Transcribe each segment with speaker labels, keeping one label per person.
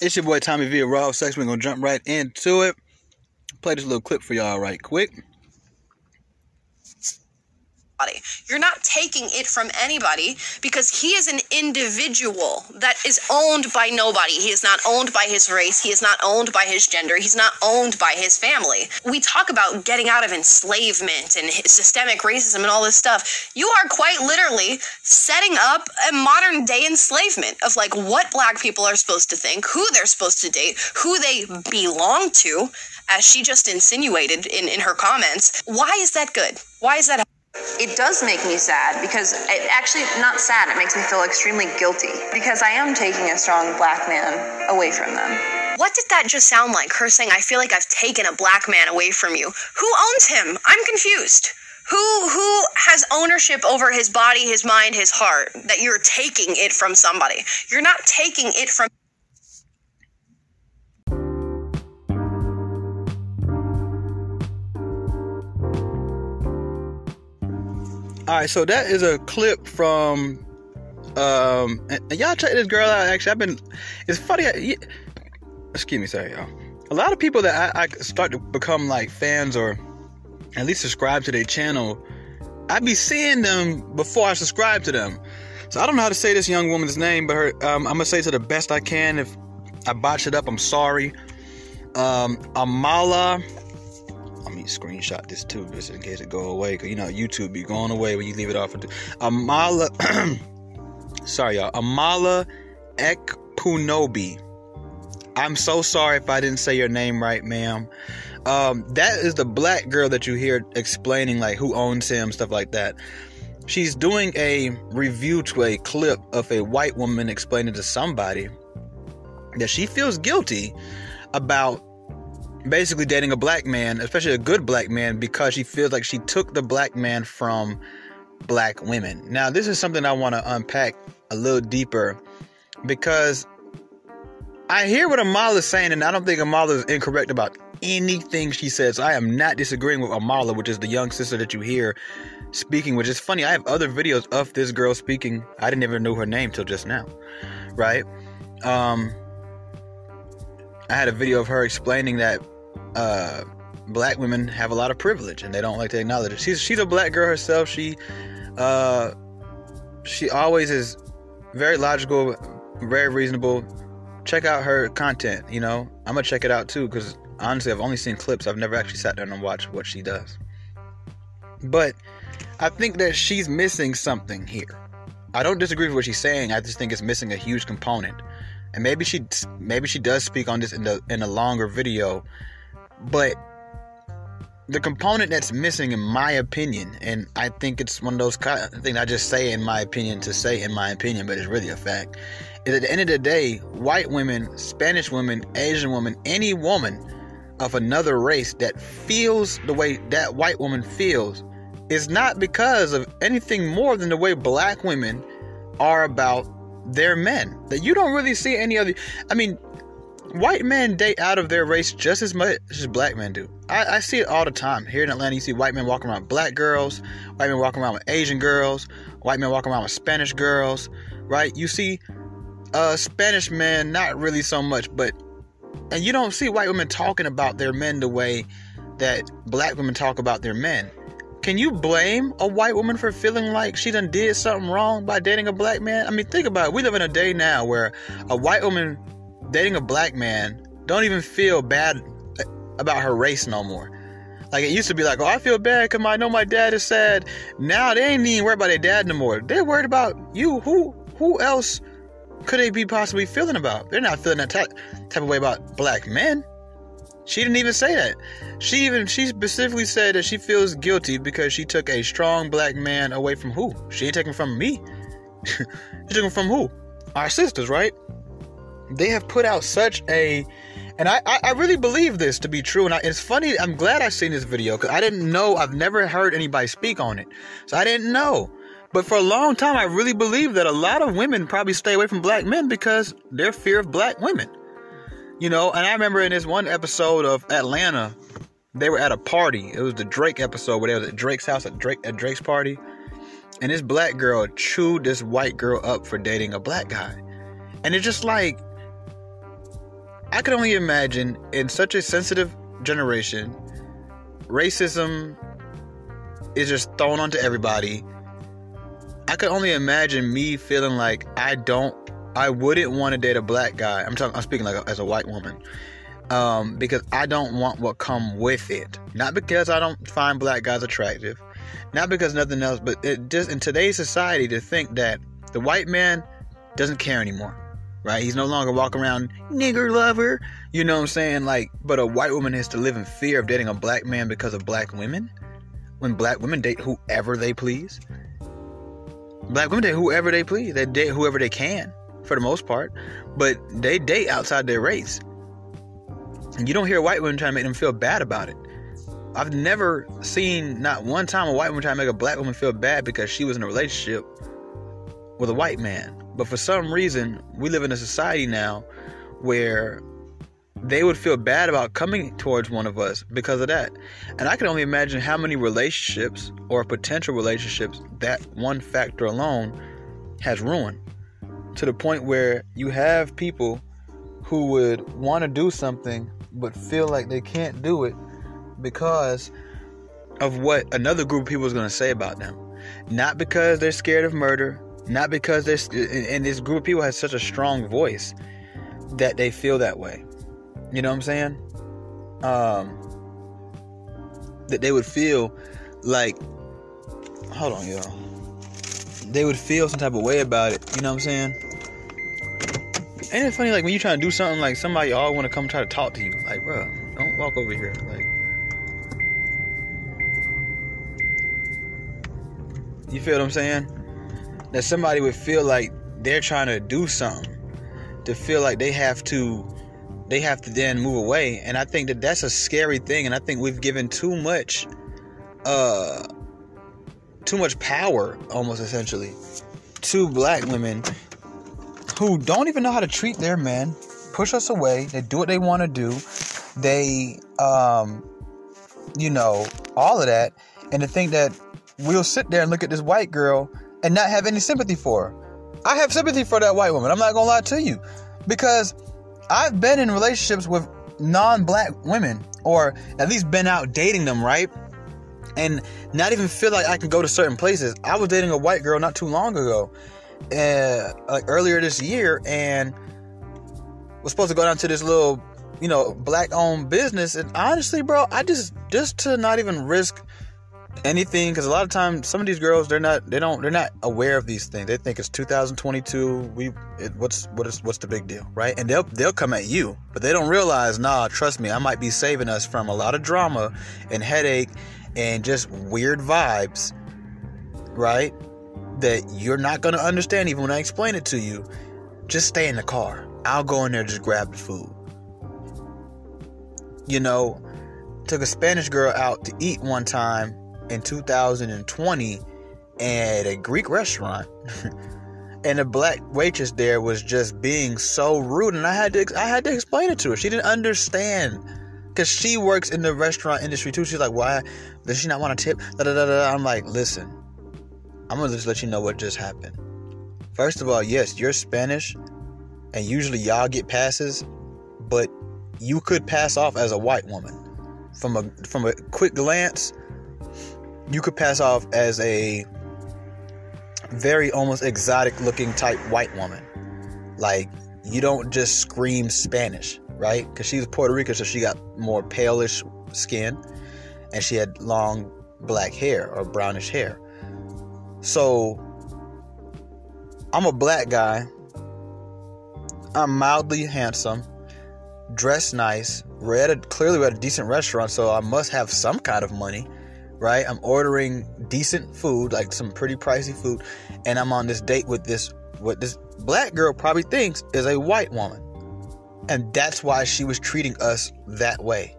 Speaker 1: It's your boy Tommy V. Raw Sex. We're gonna jump right into it. Play this little clip for y'all right quick.
Speaker 2: You're not taking it from anybody because he is an individual that is owned by nobody. He is not owned by his race. He is not owned by his gender. He's not owned by his family. We talk about getting out of enslavement and systemic racism and all this stuff. You are quite literally setting up a modern day enslavement of like what black people are supposed to think, who they're supposed to date, who they belong to, as she just insinuated in, in her comments. Why is that good? Why is that?
Speaker 3: It does make me sad because it actually not sad. It makes me feel extremely guilty because I am taking a strong black man away from them.
Speaker 2: What did that just sound like? Her saying, "I feel like I've taken a black man away from you." Who owns him? I'm confused. Who who has ownership over his body, his mind, his heart? That you're taking it from somebody. You're not taking it from
Speaker 1: All right, so that is a clip from. Um, and, and y'all check this girl out. Actually, I've been. It's funny. I, excuse me, sorry, y'all. A lot of people that I, I start to become like fans or at least subscribe to their channel, I be seeing them before I subscribe to them. So I don't know how to say this young woman's name, but her, um, I'm gonna say it to the best I can. If I botch it up, I'm sorry. Um, Amala screenshot this too, just in case it go away. Cause you know YouTube be going away when you leave it off. Amala, sorry y'all, Amala Ekpunobi. I'm so sorry if I didn't say your name right, ma'am. Um, that is the black girl that you hear explaining like who owns him, stuff like that. She's doing a review to a clip of a white woman explaining to somebody that she feels guilty about basically dating a black man, especially a good black man, because she feels like she took the black man from black women. Now, this is something I want to unpack a little deeper because I hear what Amala is saying, and I don't think Amala is incorrect about anything she says. I am not disagreeing with Amala, which is the young sister that you hear speaking, which is funny. I have other videos of this girl speaking. I didn't even know her name till just now, right? Um, I had a video of her explaining that uh, black women have a lot of privilege and they don't like to acknowledge it. She's she's a black girl herself. She uh, she always is very logical, very reasonable. Check out her content. You know, I'm gonna check it out too because honestly, I've only seen clips. I've never actually sat down and watched what she does. But I think that she's missing something here. I don't disagree with what she's saying. I just think it's missing a huge component. And maybe she maybe she does speak on this in the in a longer video but the component that's missing, in my opinion, and I think it's one of those things I just say in my opinion to say in my opinion, but it's really a fact, is at the end of the day, white women, Spanish women, Asian women, any woman of another race that feels the way that white woman feels is not because of anything more than the way black women are about their men. That you don't really see any other. I mean, white men date out of their race just as much as black men do. I, I, see it all the time. Here in Atlanta, you see white men walking around with black girls, white men walking around with Asian girls, white men walking around with Spanish girls, right? You see uh, Spanish men, not really so much, but, and you don't see white women talking about their men the way that black women talk about their men. Can you blame a white woman for feeling like she done did something wrong by dating a black man? I mean, think about it. We live in a day now where a white woman dating a black man don't even feel bad about her race no more. Like it used to be like, oh, I feel bad because I know my dad is sad. Now they ain't even worried about their dad no more. They're worried about you. Who who else could they be possibly feeling about? They're not feeling that type, type of way about black men. She didn't even say that. She even she specifically said that she feels guilty because she took a strong black man away from who? She ain't taking from me. she took him from who? Our sisters, right? They have put out such a and I, I, really believe this to be true. And I, it's funny, I'm glad I seen this video because I didn't know, I've never heard anybody speak on it. So I didn't know. But for a long time, I really believe that a lot of women probably stay away from black men because their fear of black women. You know, and I remember in this one episode of Atlanta, they were at a party. It was the Drake episode where they was at Drake's house at Drake at Drake's party. And this black girl chewed this white girl up for dating a black guy. And it's just like I can only imagine in such a sensitive generation, racism is just thrown onto everybody. I could only imagine me feeling like I don't, I wouldn't want to date a black guy. I'm talking, I'm speaking like a, as a white woman, um, because I don't want what come with it. Not because I don't find black guys attractive, not because nothing else, but it just in today's society to think that the white man doesn't care anymore, right? He's no longer walking around nigger lover, you know what I'm saying? Like, but a white woman has to live in fear of dating a black man because of black women when black women date whoever they please. Black women date whoever they please. They date whoever they can, for the most part. But they date outside their race. And you don't hear white women trying to make them feel bad about it. I've never seen not one time a white woman trying to make a black woman feel bad because she was in a relationship with a white man. But for some reason, we live in a society now where they would feel bad about coming towards one of us because of that. And I can only imagine how many relationships or potential relationships that one factor alone has ruined to the point where you have people who would want to do something but feel like they can't do it because of what another group of people is going to say about them. Not because they're scared of murder, not because they're, and this group of people has such a strong voice that they feel that way. You know what I'm saying? Um, that they would feel like, hold on, y'all. They would feel some type of way about it. You know what I'm saying? Ain't it funny? Like when you're trying to do something, like somebody all want to come try to talk to you. Like, bro, don't walk over here. Like, you feel what I'm saying? That somebody would feel like they're trying to do something, to feel like they have to they have to then move away. And i think that that's a scary thing. And i think we've given too much uh too much power almost essentially to black women who don't even know how to treat their men push us away. They do what they want to do. They um you know all of that. And to think that we'll sit there and look at this white girl and not have any sympathy for her i have sympathy for that white woman i'm not gonna lie to you because I've been in relationships with non-black women, or at least been out dating them, right? And not even feel like I can go to certain places. I was dating a white girl not too long ago, uh, like earlier this year, and was supposed to go down to this little, you know, black-owned business. And honestly, bro, I just just to not even risk anything because a lot of times some of these girls they're not they don't they're not aware of these things. They think it's 2022 we it, what's what is what's the big deal right? And they'll they'll come at you but they don't realize nah trust me i might be saving us from a lot of drama and headache and just weird vibes right? That you're not going to understand even when i explain it to you. Just stay in the car. I'll go in there just grab the food. You know took a spanish girl out to eat one time in 2020 at a Greek restaurant. and the black waitress there was just being so rude and I had to I had to explain it to her. She didn't understand cuz she works in the restaurant industry too. She's like, "Why does she not want to tip?" Da, da, da, da. I'm like, "Listen. I'm going to just let you know what just happened. First of all, yes, you're Spanish and usually y'all get passes, but you could pass off as a white woman. From a from a quick glance, you could pass off as a very almost exotic looking type white woman. Like, you don't just scream Spanish, right? Because she's Puerto Rican, so she got more palish skin and she had long black hair or brownish hair. So, I'm a black guy. I'm mildly handsome, dressed nice, we're at a, clearly we're at a decent restaurant, so I must have some kind of money right? I'm ordering decent food, like some pretty pricey food, and I'm on this date with this what this black girl probably thinks is a white woman. And that's why she was treating us that way.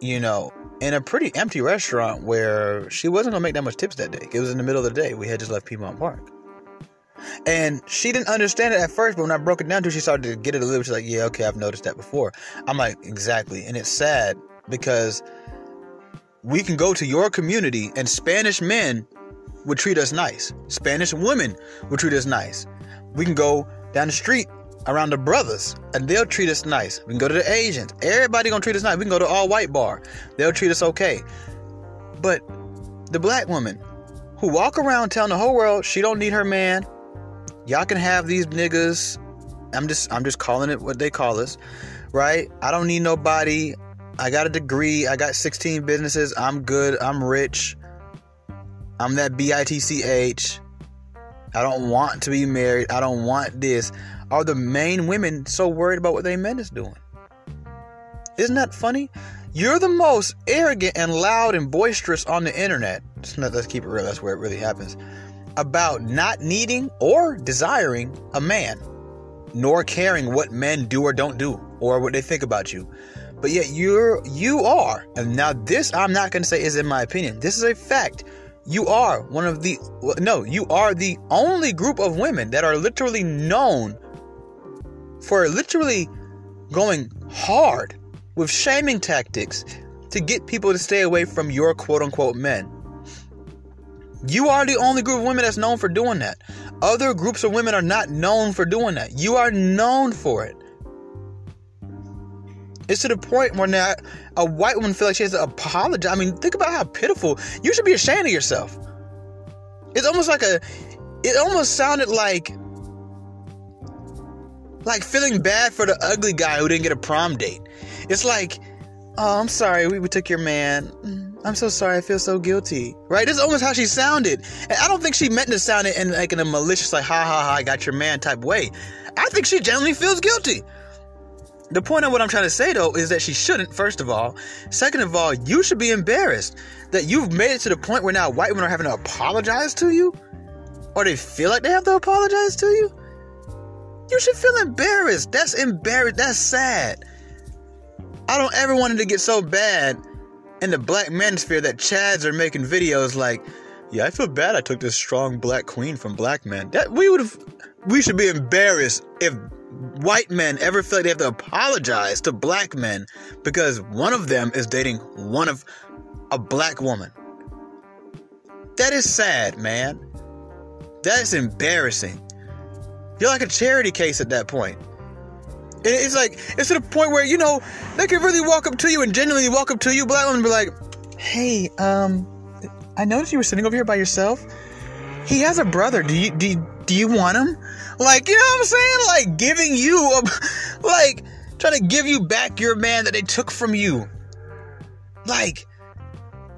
Speaker 1: You know, in a pretty empty restaurant where she wasn't gonna make that much tips that day. It was in the middle of the day. We had just left Piedmont Park. And she didn't understand it at first, but when I broke it down to her, she started to get it a little bit. She's like, Yeah, okay, I've noticed that before. I'm like, Exactly. And it's sad because we can go to your community and Spanish men would treat us nice. Spanish women would treat us nice. We can go down the street around the brothers and they'll treat us nice. We can go to the Asians. Everybody gonna treat us nice. We can go to all white bar. They'll treat us okay. But the black woman who walk around telling the whole world she don't need her man. Y'all can have these niggas. I'm just I'm just calling it what they call us, right? I don't need nobody. I got a degree. I got 16 businesses. I'm good. I'm rich. I'm that bitch. I don't want to be married. I don't want this. Are the main women so worried about what their men is doing? Isn't that funny? You're the most arrogant and loud and boisterous on the internet. Let's keep it real. That's where it really happens. About not needing or desiring a man, nor caring what men do or don't do, or what they think about you. But yet you're you are, and now this I'm not going to say is in my opinion. This is a fact. You are one of the no, you are the only group of women that are literally known for literally going hard with shaming tactics to get people to stay away from your quote unquote men. You are the only group of women that's known for doing that. Other groups of women are not known for doing that. You are known for it. It's to the point where now a white woman feels like she has to apologize. I mean, think about how pitiful. You should be ashamed of yourself. It's almost like a. It almost sounded like. Like feeling bad for the ugly guy who didn't get a prom date. It's like, oh, I'm sorry, we, we took your man. Mm, I'm so sorry, I feel so guilty. Right? This is almost how she sounded. And I don't think she meant to sound it in like in a malicious, like, ha ha ha, I got your man type way. I think she genuinely feels guilty. The point of what I'm trying to say though is that she shouldn't, first of all. Second of all, you should be embarrassed that you've made it to the point where now white women are having to apologize to you. Or they feel like they have to apologize to you. You should feel embarrassed. That's embarrassed. That's sad. I don't ever want it to get so bad in the black manosphere that Chads are making videos like, yeah, I feel bad I took this strong black queen from black men. That we would have we should be embarrassed if white men ever feel like they have to apologize to black men because one of them is dating one of a black woman. That is sad, man. That is embarrassing. You're like a charity case at that point. It's like it's to the point where you know they could really walk up to you and genuinely walk up to you, black women, be like, "Hey, um, I noticed you were sitting over here by yourself. He has a brother. Do you do you, do you want him? Like, you know what I'm saying? Like giving you a, like trying to give you back your man that they took from you. Like,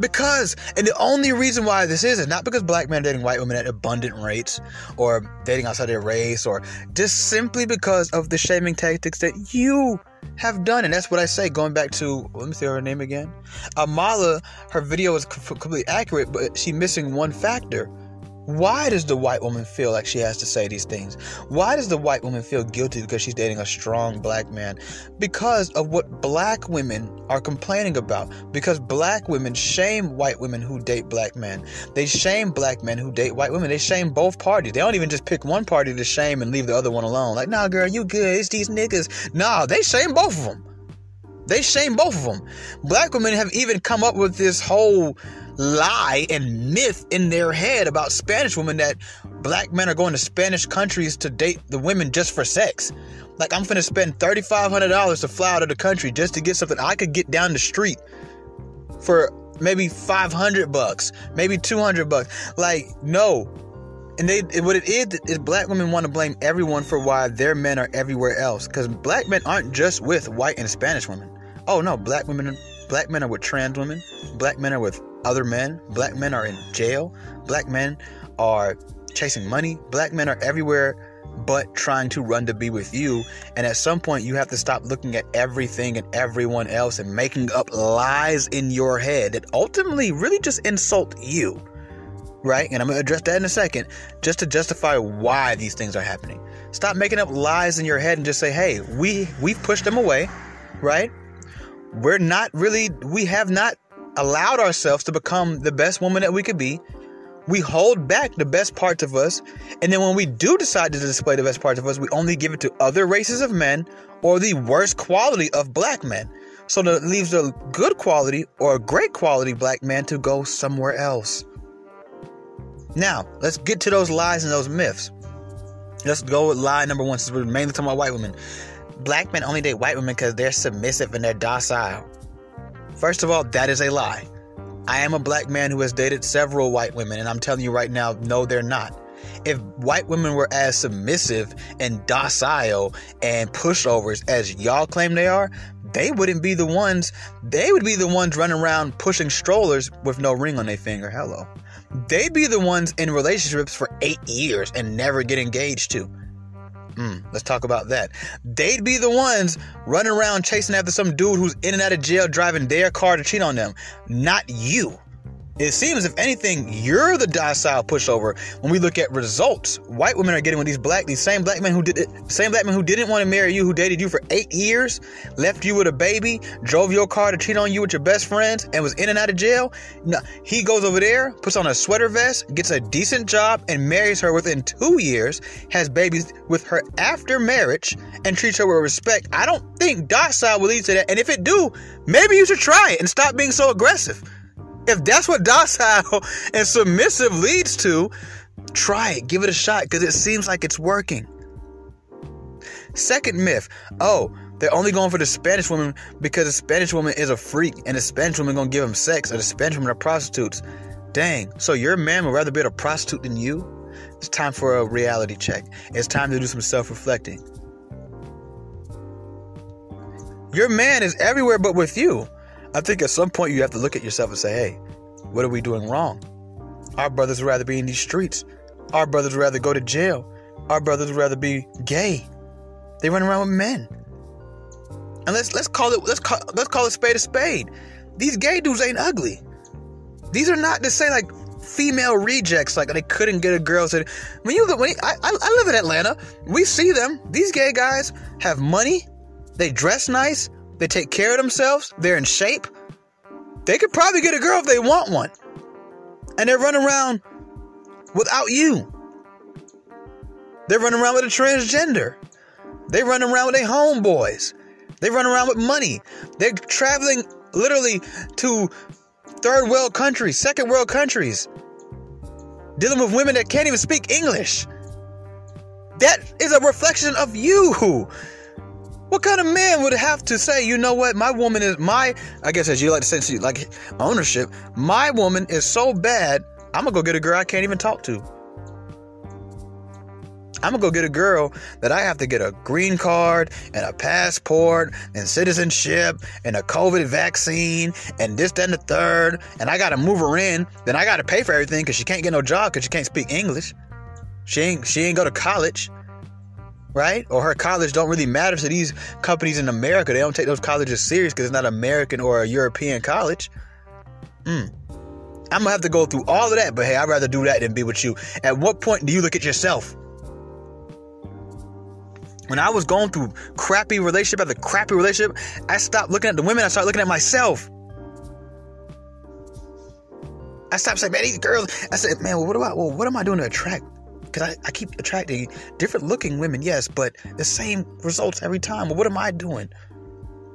Speaker 1: because, and the only reason why this is, is not because black men are dating white women at abundant rates or dating outside their race or just simply because of the shaming tactics that you have done. And that's what I say, going back to, let me see her name again. Amala, her video is completely accurate, but she's missing one factor why does the white woman feel like she has to say these things? Why does the white woman feel guilty because she's dating a strong black man? Because of what black women are complaining about. Because black women shame white women who date black men. They shame black men who date white women. They shame both parties. They don't even just pick one party to shame and leave the other one alone. Like, nah, girl, you good. It's these niggas. Nah, they shame both of them. They shame both of them. Black women have even come up with this whole lie and myth in their head about Spanish women that black men are going to Spanish countries to date the women just for sex. Like I'm gonna spend $3,500 to fly out of the country just to get something I could get down the street for maybe 500 bucks, maybe 200 bucks. Like, no. And they, what it is, is black women want to blame everyone for why their men are everywhere else. Because black men aren't just with white and Spanish women. Oh no, black women, black men are with trans women. Black men are with other men. Black men are in jail. Black men are chasing money. Black men are everywhere but trying to run to be with you. And at some point, you have to stop looking at everything and everyone else and making up lies in your head that ultimately really just insult you. Right? And I'm to address that in a second, just to justify why these things are happening. Stop making up lies in your head and just say, hey, we, we've pushed them away, right? We're not really, we have not allowed ourselves to become the best woman that we could be. We hold back the best parts of us, and then when we do decide to display the best parts of us, we only give it to other races of men or the worst quality of black men. So that leaves a good quality or a great quality black man to go somewhere else. Now, let's get to those lies and those myths. Let's go with lie number one since we're mainly talking about white women. Black men only date white women because they're submissive and they're docile. First of all, that is a lie. I am a black man who has dated several white women, and I'm telling you right now, no, they're not. If white women were as submissive and docile and pushovers as y'all claim they are, they wouldn't be the ones, they would be the ones running around pushing strollers with no ring on their finger. Hello. They'd be the ones in relationships for eight years and never get engaged to. Mm, let's talk about that. They'd be the ones running around chasing after some dude who's in and out of jail driving their car to cheat on them, not you. It seems, if anything, you're the docile pushover when we look at results. White women are getting with these black, these same black men who did it, same black men who didn't want to marry you, who dated you for eight years, left you with a baby, drove your car to cheat on you with your best friends, and was in and out of jail. No, he goes over there, puts on a sweater vest, gets a decent job, and marries her within two years, has babies with her after marriage, and treats her with respect. I don't think docile will lead to that. And if it do, maybe you should try it and stop being so aggressive. If that's what docile and submissive leads to, try it. Give it a shot because it seems like it's working. Second myth oh, they're only going for the Spanish woman because the Spanish woman is a freak and the Spanish woman gonna give them sex or the Spanish women are prostitutes. Dang, so your man would rather be a prostitute than you? It's time for a reality check. It's time to do some self reflecting. Your man is everywhere but with you. I think at some point you have to look at yourself and say, hey, what are we doing wrong? Our brothers would rather be in these streets. Our brothers would rather go to jail. Our brothers would rather be gay. They run around with men. And let's let's call it let's call let's call a spade a spade. These gay dudes ain't ugly. These are not to say like female rejects like they couldn't get a girl. So when you when I, I live in Atlanta, we see them. These gay guys have money. They dress nice. They take care of themselves. They're in shape. They could probably get a girl if they want one. And they're running around without you. They're running around with a transgender. They run around with their homeboys. They run around with money. They're traveling literally to third world countries, second world countries, dealing with women that can't even speak English. That is a reflection of you. What kind of man would have to say, you know what, my woman is my, I guess as you like to say, like ownership, my woman is so bad, I'm gonna go get a girl I can't even talk to. I'm gonna go get a girl that I have to get a green card and a passport and citizenship and a COVID vaccine and this, that, and the third. And I gotta move her in. Then I gotta pay for everything because she can't get no job because she can't speak English. She ain't she ain't go to college right? Or her college don't really matter to these companies in America. They don't take those colleges serious because it's not American or a European college. Mm. I'm gonna have to go through all of that, but hey, I'd rather do that than be with you. At what point do you look at yourself? When I was going through crappy relationship after crappy relationship, I stopped looking at the women, I started looking at myself. I stopped saying, man, these girls. I said, man, well, what about, well, what am I doing to attract because I, I keep attracting different looking women, yes, but the same results every time. Well, what am I doing?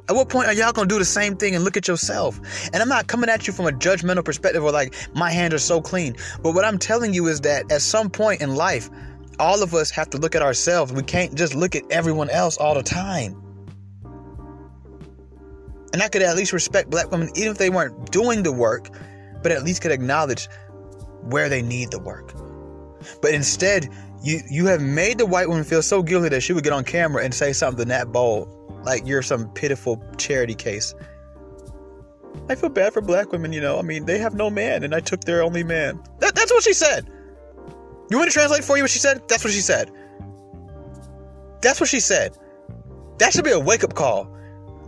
Speaker 1: At what point are y'all gonna do the same thing and look at yourself? And I'm not coming at you from a judgmental perspective or like my hands are so clean. But what I'm telling you is that at some point in life, all of us have to look at ourselves. We can't just look at everyone else all the time. And I could at least respect black women, even if they weren't doing the work, but at least could acknowledge where they need the work. But instead, you you have made the white woman feel so guilty that she would get on camera and say something that bold, like you're some pitiful charity case. I feel bad for black women, you know. I mean, they have no man, and I took their only man. That, that's what she said. You want to translate for you what she said? That's what she said. That's what she said. That should be a wake up call.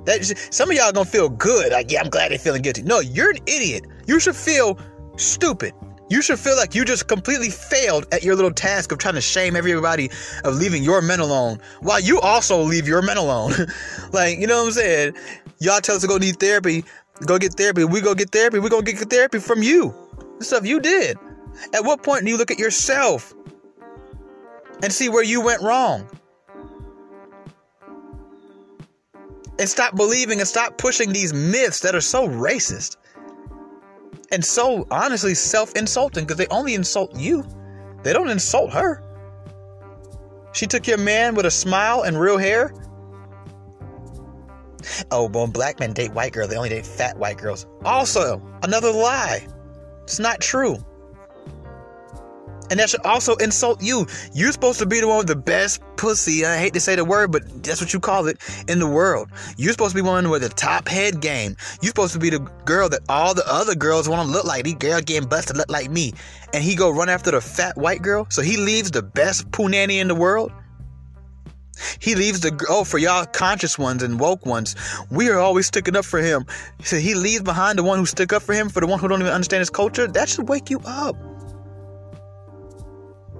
Speaker 1: That some of y'all gonna feel good, like yeah, I'm glad they're feeling guilty. No, you're an idiot. You should feel stupid. You should feel like you just completely failed at your little task of trying to shame everybody of leaving your men alone while you also leave your men alone. like, you know what I'm saying? Y'all tell us to go need therapy, go get therapy. We go get therapy. We gonna get therapy from you. The stuff you did. At what point do you look at yourself and see where you went wrong? And stop believing and stop pushing these myths that are so racist and so honestly self insulting because they only insult you, they don't insult her. She took your man with a smile and real hair? Oh, when black men date white girls, they only date fat white girls. Also, another lie. It's not true. And that should also insult you. You're supposed to be the one with the best pussy. I hate to say the word, but that's what you call it in the world. You're supposed to be one with the top head game. You're supposed to be the girl that all the other girls want to look like. These girls getting busted look like me. And he go run after the fat white girl. So he leaves the best punani in the world. He leaves the oh for y'all conscious ones and woke ones. We are always sticking up for him. So he leaves behind the one who stick up for him for the one who don't even understand his culture. That should wake you up.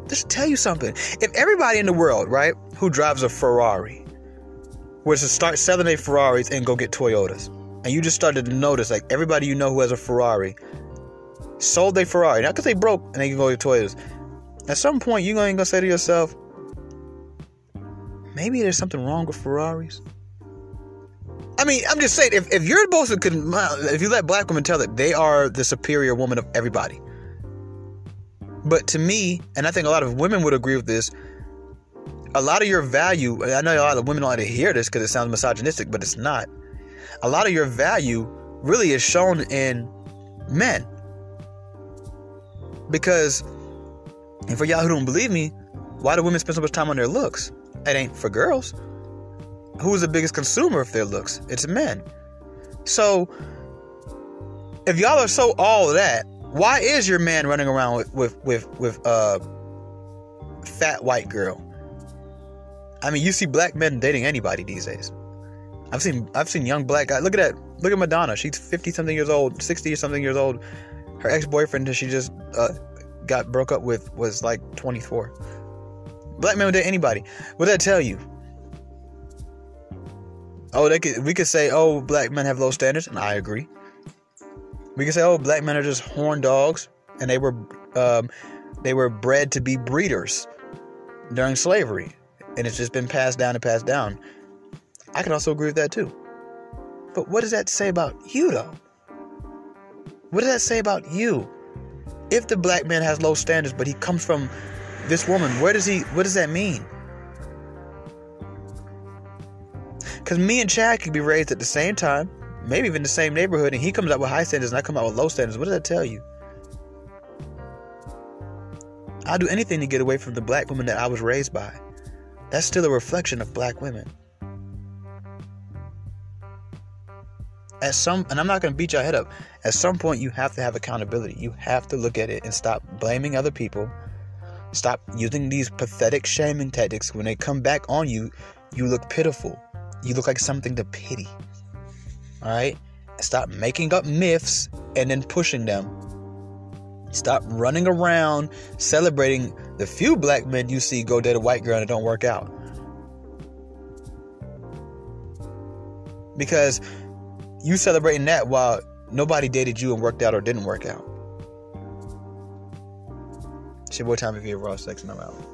Speaker 1: Just tell you something. If everybody in the world, right, who drives a Ferrari, was to start selling their Ferraris and go get Toyotas, and you just started to notice, like everybody you know who has a Ferrari, sold their Ferrari, not because they broke and they can go get Toyotas. At some point, you're going to say to yourself, maybe there's something wrong with Ferraris. I mean, I'm just saying, if, if you're supposed to, if you let black women tell that they are the superior woman of everybody, but to me, and I think a lot of women would agree with this, a lot of your value, I know a lot of women don't like to hear this because it sounds misogynistic, but it's not. A lot of your value really is shown in men. Because, and for y'all who don't believe me, why do women spend so much time on their looks? It ain't for girls. Who's the biggest consumer of their looks? It's men. So, if y'all are so all that, why is your man running around with with with with uh fat white girl? I mean, you see black men dating anybody these days. I've seen I've seen young black guys. Look at that. Look at Madonna. She's 50 something years old, 60 something years old. Her ex-boyfriend that she just uh, got broke up with was like 24. Black men would date anybody. What did that tell you? Oh, they could we could say, oh, black men have low standards, and I agree. We can say, oh, black men are just horn dogs, and they were um, they were bred to be breeders during slavery, and it's just been passed down and passed down. I can also agree with that too. But what does that say about you, though? What does that say about you? If the black man has low standards, but he comes from this woman, where does he? What does that mean? Because me and Chad could be raised at the same time, maybe even the same neighborhood, and he comes out with high standards and I come out with low standards. What does that tell you? I'll do anything to get away from the black woman that I was raised by. That's still a reflection of black women. At some, and I'm not going to beat your head up. At some point, you have to have accountability. You have to look at it and stop blaming other people. Stop using these pathetic shaming tactics. When they come back on you, you look pitiful. You look like something to pity. All right? Stop making up myths and then pushing them. Stop running around celebrating the few black men you see go date a white girl and it don't work out. Because you celebrating that while nobody dated you and worked out or didn't work out. It's your boy Tommy V. Raw Sex and I'm out.